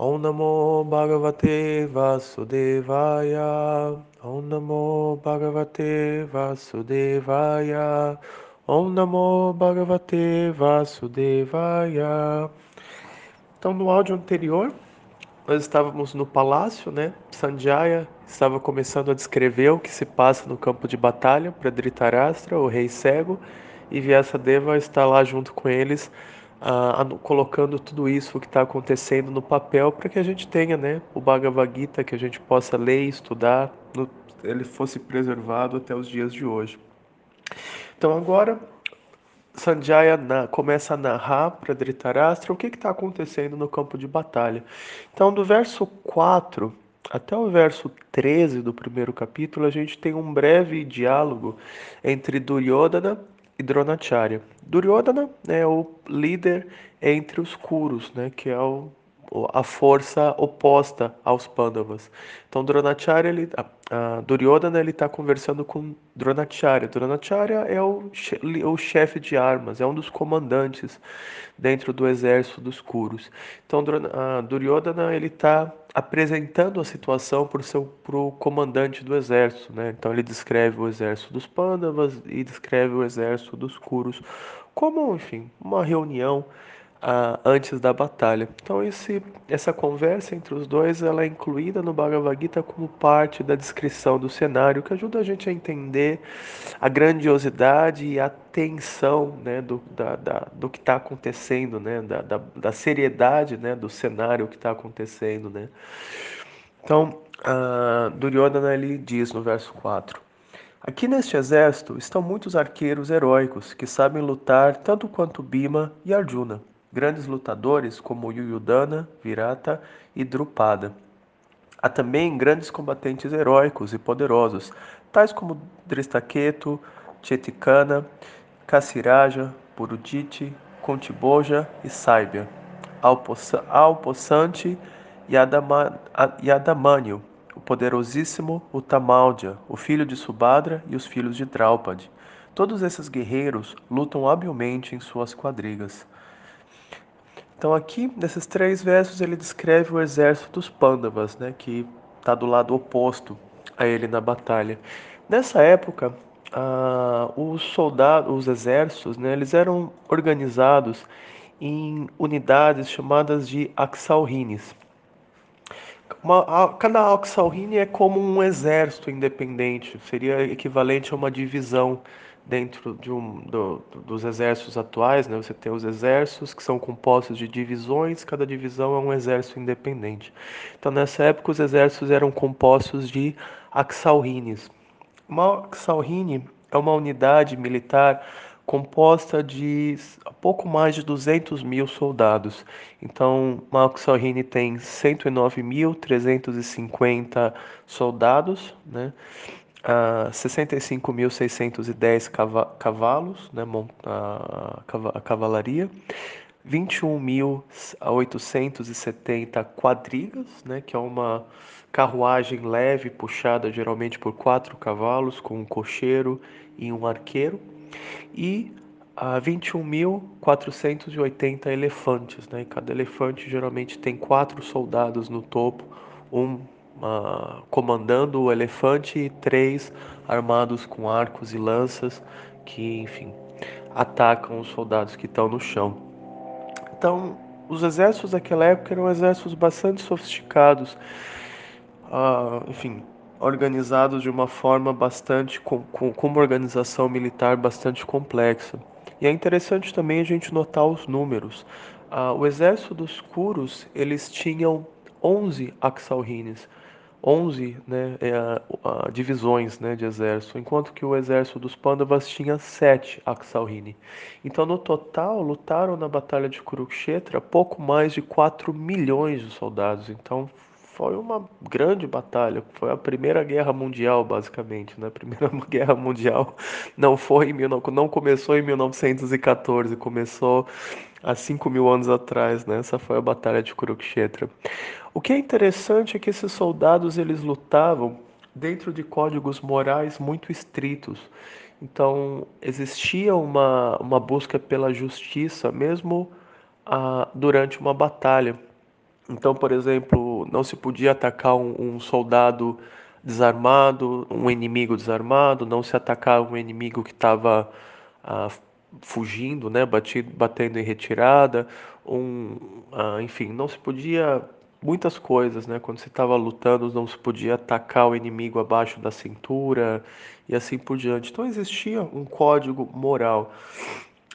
Om Namo Bhagavate Vasudevaya. Om Namo Bhagavate Vasudevaya. Om Namo Bhagavate Vasudevaya. Então, no áudio anterior, nós estávamos no palácio, né? Sanjaya estava começando a descrever o que se passa no campo de batalha para Dhritarashtra, o rei cego, e Vyasadeva está lá junto com eles, colocando tudo isso que está acontecendo no papel para que a gente tenha, né, o Bhagavad Gita que a gente possa ler e estudar, no, ele fosse preservado até os dias de hoje. Então agora Sanjaya na, começa a narrar para Dhritarashtra o que está acontecendo no campo de batalha. Então, do verso 4 até o verso 13 do primeiro capítulo, a gente tem um breve diálogo entre Duryodhana e Dronacharya. Duryodhana é o líder entre os Kurus, né, que é o a força oposta aos Pandavas. Então Dronacharya, ele, a, a Duryodhana, ele está conversando com Dronacharya. Dronacharya é o, o chefe de armas, é um dos comandantes dentro do exército dos Kurus. Então a Duryodhana ele está apresentando a situação para o comandante do exército. Né? Então ele descreve o exército dos Pandavas e descreve o exército dos Kurus como, enfim, uma reunião ah, antes da batalha. Então esse, essa conversa entre os dois ela é incluída no Bhagavad Gita como parte da descrição do cenário, que ajuda a gente a entender a grandiosidade e a tensão né, do, da, da, do que está acontecendo, né, da, da, da, seriedade né, do cenário que está acontecendo. Né. Então, uh, Duryodhana ele diz no verso 4. Aqui neste exército estão muitos arqueiros heróicos que sabem lutar tanto quanto Bima e Arjuna grandes lutadores como Yuyudana, Virata e Drupada. Há também grandes combatentes heróicos e poderosos, tais como Dristaketu, Chetikana, Kassiraja, Puruditi, Kuntiboja e Saibya, Alpossante e Yadamanyu, o poderosíssimo Utamaldia, o filho de Subhadra e os filhos de Draupadi. Todos esses guerreiros lutam habilmente em suas quadrigas. Então aqui, nesses três versos, ele descreve o exército dos Pandavas, né, que está do lado oposto a ele na batalha. Nessa época, ah, os soldados, os exércitos, né, eles eram organizados em unidades chamadas de Axalrines. Uma, cada Axalrine é como um exército independente, seria equivalente a uma divisão dentro de um, do, dos exércitos atuais, né, você tem os exércitos que são compostos de divisões, cada divisão é um exército independente. Então, nessa época, os exércitos eram compostos de axalrines. Uma axalrine é uma unidade militar composta de pouco mais de 200 mil soldados. Então, uma axalrine tem 109.350 soldados, né? uh, 65.610 cavalos, né, a, a cavalaria, 21.870 quadrigas, né, que é uma carruagem leve puxada geralmente por quatro cavalos, com um cocheiro e um arqueiro, e uh, 21.480 elefantes. Né, cada elefante geralmente tem quatro soldados no topo, um uh, comandando o elefante e três armados com arcos e lanças que, enfim, atacam os soldados que estão no chão. Então, os exércitos daquela época eram exércitos bastante sofisticados, uh, enfim, organizados de uma forma bastante com, com, com uma organização militar bastante complexa. E é interessante também a gente notar os números. Uh, o exército dos Kuros, eles tinham 11 Axalrines, 11 né, é, a, divisões né, de exército, enquanto que o exército dos Pandavas tinha 7 Aksalhini. Então, no total, lutaram na Batalha de Kurukshetra pouco mais de 4 milhões de soldados. Então, foi uma grande batalha. Foi a Primeira Guerra Mundial, basicamente. Né? A Primeira Guerra Mundial não foi não começou em 1914, começou há 5 mil anos atrás. Né? Essa foi a Batalha de Kurukshetra. O que é interessante é que esses soldados eles lutavam dentro de códigos morais muito estritos. Então existia uma, uma busca pela justiça mesmo ah, durante uma batalha. Então, por exemplo, não se podia atacar um, um soldado desarmado, um inimigo desarmado, não se atacava um inimigo que estava ah, fugindo, né, batido, batendo em retirada, um, ah, enfim, não se podia muitas coisas, né? Quando se estava lutando, não se podia atacar o inimigo abaixo da cintura e assim por diante. Então existia um código moral.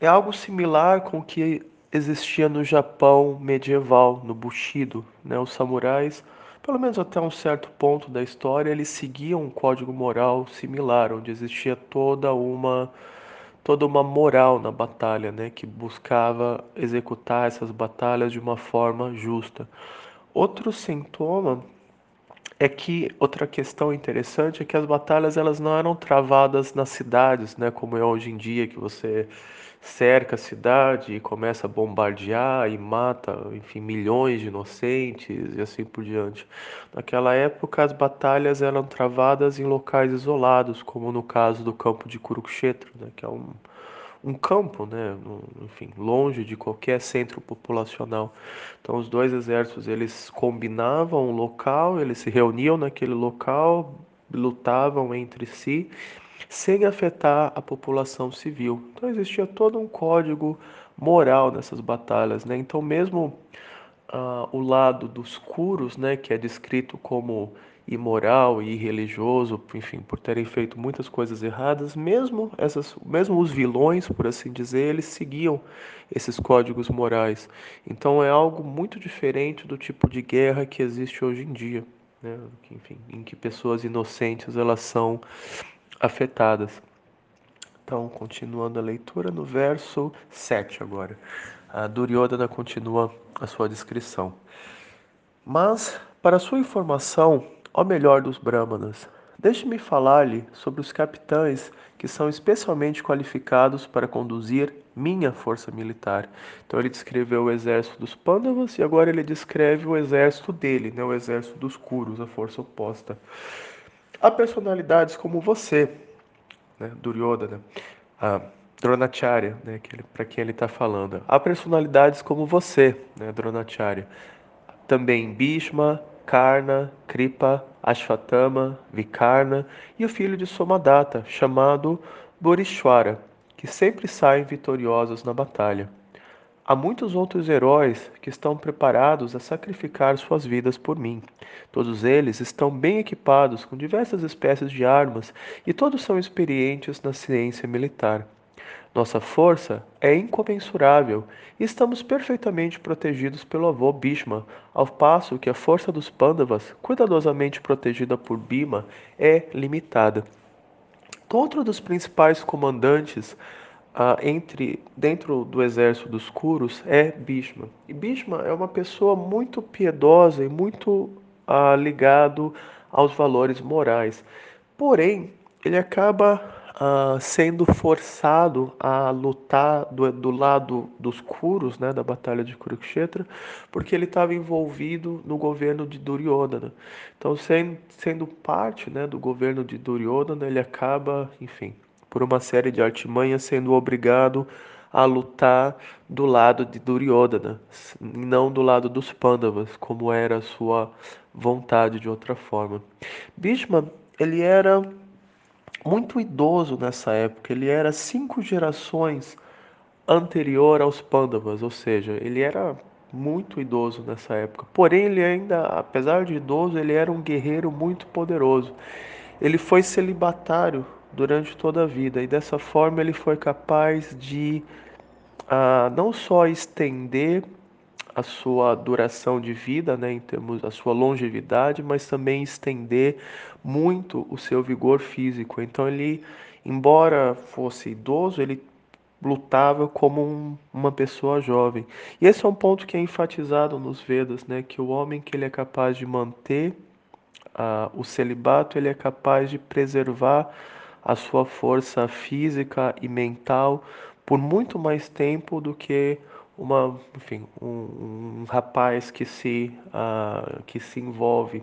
É algo similar com o que existia no Japão medieval, no Bushido, né? Os samurais, pelo menos até um certo ponto da história, eles seguiam um código moral similar, onde existia toda uma toda uma moral na batalha, né, que buscava executar essas batalhas de uma forma justa. Outro sintoma é que outra questão interessante é que as batalhas elas não eram travadas nas cidades, né, como é hoje em dia que você cerca a cidade e começa a bombardear e mata, enfim, milhões de inocentes e assim por diante. Naquela época as batalhas eram travadas em locais isolados, como no caso do campo de Kurukshetra, né, que é um um campo, né, enfim, longe de qualquer centro populacional. Então os dois exércitos eles combinavam um local, eles se reuniam naquele local, lutavam entre si, sem afetar a população civil. Então existia todo um código moral nessas batalhas, né? Então mesmo uh, o lado dos curos, né, que é descrito como imoral e irreligioso, enfim, por terem feito muitas coisas erradas, mesmo essas, mesmo os vilões, por assim dizer, eles seguiam esses códigos morais. Então é algo muito diferente do tipo de guerra que existe hoje em dia, né? enfim, em que pessoas inocentes elas são afetadas. Então, continuando a leitura no verso 7 agora. A Duryodhana continua a sua descrição. Mas, para sua informação, Ó melhor dos Brahmanas, deixe-me falar-lhe sobre os capitães que são especialmente qualificados para conduzir minha força militar. Então ele descreveu o exército dos Pandavas e agora ele descreve o exército dele, né, o exército dos Kurus, a força oposta. Há personalidades como você, né, Duryodhana, a Dronacharya, né, que para quem ele está falando. Há personalidades como você, né, Dronacharya. Também Bhishma, Karna, Kripa, Ashwatthama, Vikarna e o filho de Somadatta, chamado Borishwara, que sempre saem vitoriosos na batalha. Há muitos outros heróis que estão preparados a sacrificar suas vidas por mim. Todos eles estão bem equipados com diversas espécies de armas e todos são experientes na ciência militar. Nossa força é incomensurável e estamos perfeitamente protegidos pelo avô Bhishma, ao passo que a força dos Pandavas, cuidadosamente protegida por Bhima, é limitada. Outro dos principais comandantes ah, entre dentro do exército dos Kurus é Bhishma. E Bhishma é uma pessoa muito piedosa e muito ah, ligado aos valores morais. Porém, ele acaba uh, sendo forçado a lutar do, do lado dos Kuros, né, da Batalha de Kurukshetra, porque ele estava envolvido no governo de Duryodhana. Então, sendo, sendo parte né, do governo de Duryodhana, ele acaba, enfim, por uma série de artimanhas, sendo obrigado a lutar do lado de Duryodhana, não do lado dos Pandavas, como era a sua vontade de outra forma. Bhishma, ele era muito idoso nessa época. Ele era cinco gerações anterior aos Pandavas, ou seja, ele era muito idoso nessa época. Porém, ele ainda, apesar de idoso, ele era um guerreiro muito poderoso. Ele foi celibatário durante toda a vida e dessa forma ele foi capaz de uh, não só estender a sua duração de vida, né, em termos da sua longevidade, mas também estender muito o seu vigor físico. Então ele, embora fosse idoso, ele lutava como um, uma pessoa jovem. E esse é um ponto que é enfatizado nos Vedas, né, que o homem que ele é capaz de manter uh, o celibato, ele é capaz de preservar a sua força física e mental por muito mais tempo do que uma, enfim, um, um rapaz que se, uh, que se envolve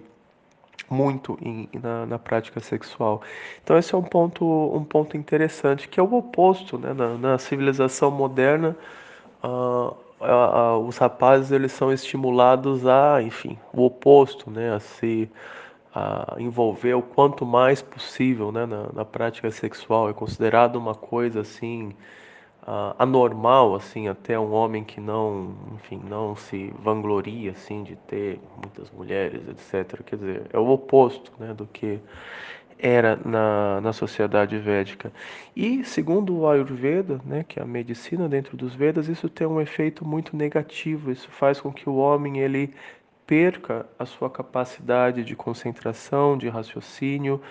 muito em, na, na, prática sexual. Então esse é um ponto, um ponto interessante, que é o oposto, né? na, na civilização moderna, uh, os rapazes eles são estimulados a, enfim, o oposto, né, a se a envolver o quanto mais possível, né, na, na prática sexual. É considerado uma coisa assim uh, anormal, assim, até um homem que não, enfim, não se vangloria assim de ter muitas mulheres, etc. Quer dizer, é o oposto, né, do que era na, na sociedade védica. E, segundo o Ayurveda, né, que é a medicina dentro dos Vedas, isso tem um efeito muito negativo. Isso faz com que o homem ele perca a sua capacidade de concentração, de raciocínio,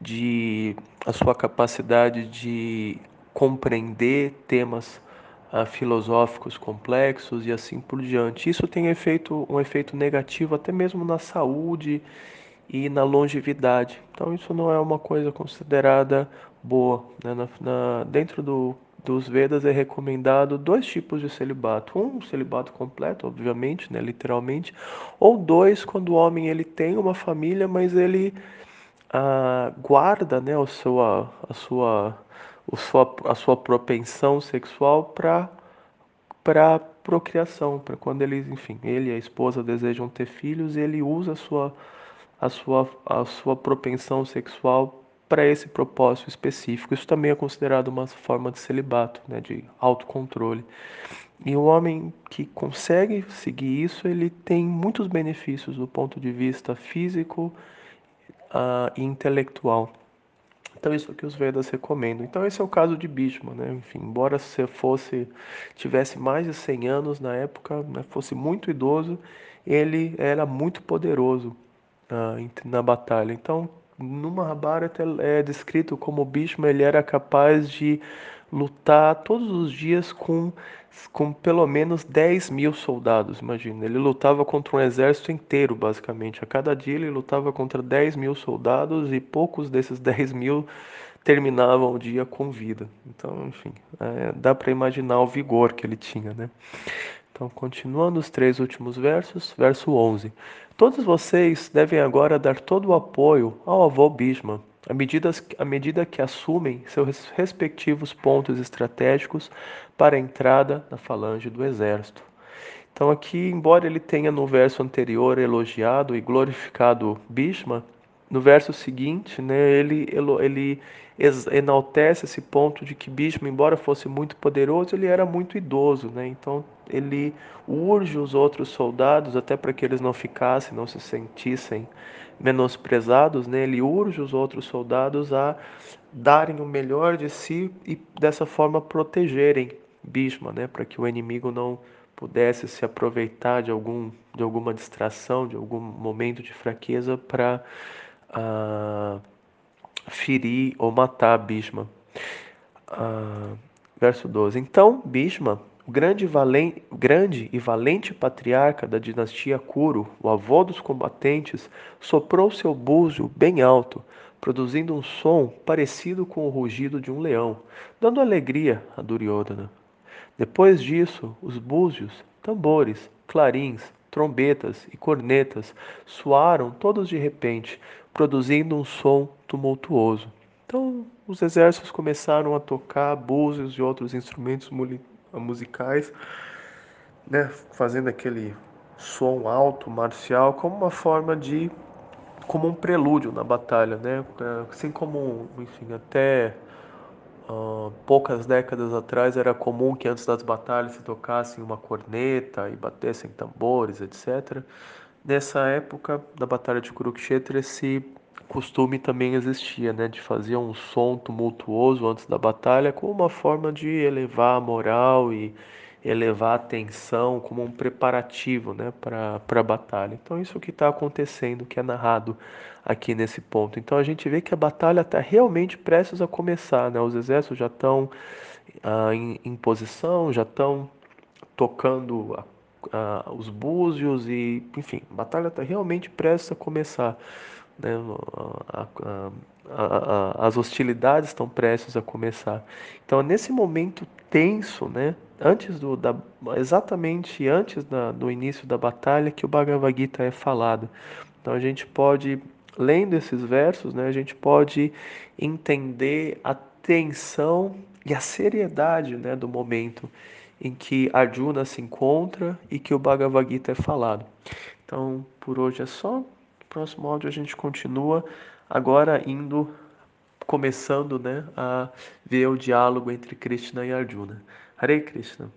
de a sua capacidade de compreender temas uh, filosóficos complexos e assim por diante. Isso tem efeito, um efeito negativo até mesmo na saúde e na longevidade. Então isso não é uma coisa considerada boa. Né? Na, na, dentro do, dos Vedas é recomendado dois tipos de celibato. Um, celibato completo, obviamente, né? literalmente, ou dois, quando o homem ele tem uma família, mas ele ah, guarda né, a, sua, a, sua, sua, a sua propensão sexual para para procriação, para quando eles, enfim, ele e a esposa desejam ter filhos, ele usa a sua a sua, a sua propensão sexual para esse propósito específico. Isso também é considerado uma forma de celibato, né, de autocontrole. E o homem que consegue seguir isso, ele tem muitos benefícios do ponto de vista físico uh, e intelectual. Então isso que os Vedas recomendam. Então esse é o caso de Bhishma, né? Enfim, embora você fosse tivesse mais de 100 anos na época, né, fosse muito idoso, ele era muito poderoso na batalha. Então, no Mahabharata é descrito como Bhishma ele era capaz de lutar todos os dias com, com pelo menos 10 mil soldados. Imagina, ele lutava contra um exército inteiro, basicamente. A cada dia ele lutava contra 10 mil soldados e poucos desses 10 mil terminavam o dia com vida. Então, enfim, é, dá para imaginar o vigor que ele tinha, né? Então, continuando os três últimos versos, verso 11. Todos vocês devem agora dar todo o apoio ao avô Bhishma, à medida, à medida que assumem seus respectivos pontos estratégicos para a entrada na falange do exército. Então, aqui, embora ele tenha no verso anterior elogiado e glorificado Bhishma, no verso seguinte, né, ele, ele enaltece esse ponto de que Bhishma, embora fosse muito poderoso, ele era muito idoso. Né? Então, ele urge os outros soldados, até para que eles não ficassem, não se sentissem menosprezados, né? ele urge os outros soldados a darem o melhor de si e dessa forma protegerem Bhishma, né? para que o inimigo não pudesse se aproveitar de, algum, de alguma distração, de algum momento de fraqueza para uh, ferir ou matar Bhishma. Uh, verso 12. Então, Bhishma, o grande, valente, grande e valente patriarca da dinastia Kuru, o avô dos combatentes, soprou seu búzio bem alto, produzindo um som parecido com o rugido de um leão, dando alegria a Duryodhana. Depois disso, os búzios, tambores, clarins, trombetas e cornetas soaram todos de repente, produzindo um som tumultuoso. Então, os exércitos começaram a tocar búzios e outros instrumentos musicais, né, fazendo aquele som alto, marcial, como uma forma de como um prelúdio na batalha, né? Assim como, enfim, até uh, poucas décadas atrás era comum que antes das batalhas se tocassem uma corneta e batessem tambores, etc. Nessa época da batalha de Kurukshetra, esse costume também existia, né, de fazer um som tumultuoso antes da batalha, como uma forma de elevar a moral e elevar a tensão, como um preparativo, né, para a batalha. Então isso que está acontecendo, que é narrado aqui nesse ponto. Então a gente vê que a batalha está realmente prestes a começar, né? Os exércitos já estão ah, em, em, posição, já estão tocando ah, os búzios e, enfim, a batalha está realmente prestes a começar né? A, a, a, as hostilidades estão prestes a começar. Então, nesse momento tenso, né? antes do, da, exatamente antes da, do início da batalha, que o Bhagavad Gita é falado. Então, a gente pode, lendo esses versos, né? a gente pode entender a tensão e a seriedade né? do momento em que Arjuna se encontra e que o Bhagavad Gita é falado. Então, por hoje é só. No próximo áudio a gente continua, agora indo, começando né, a ver o diálogo entre Krishna e Arjuna. Hare Krishna.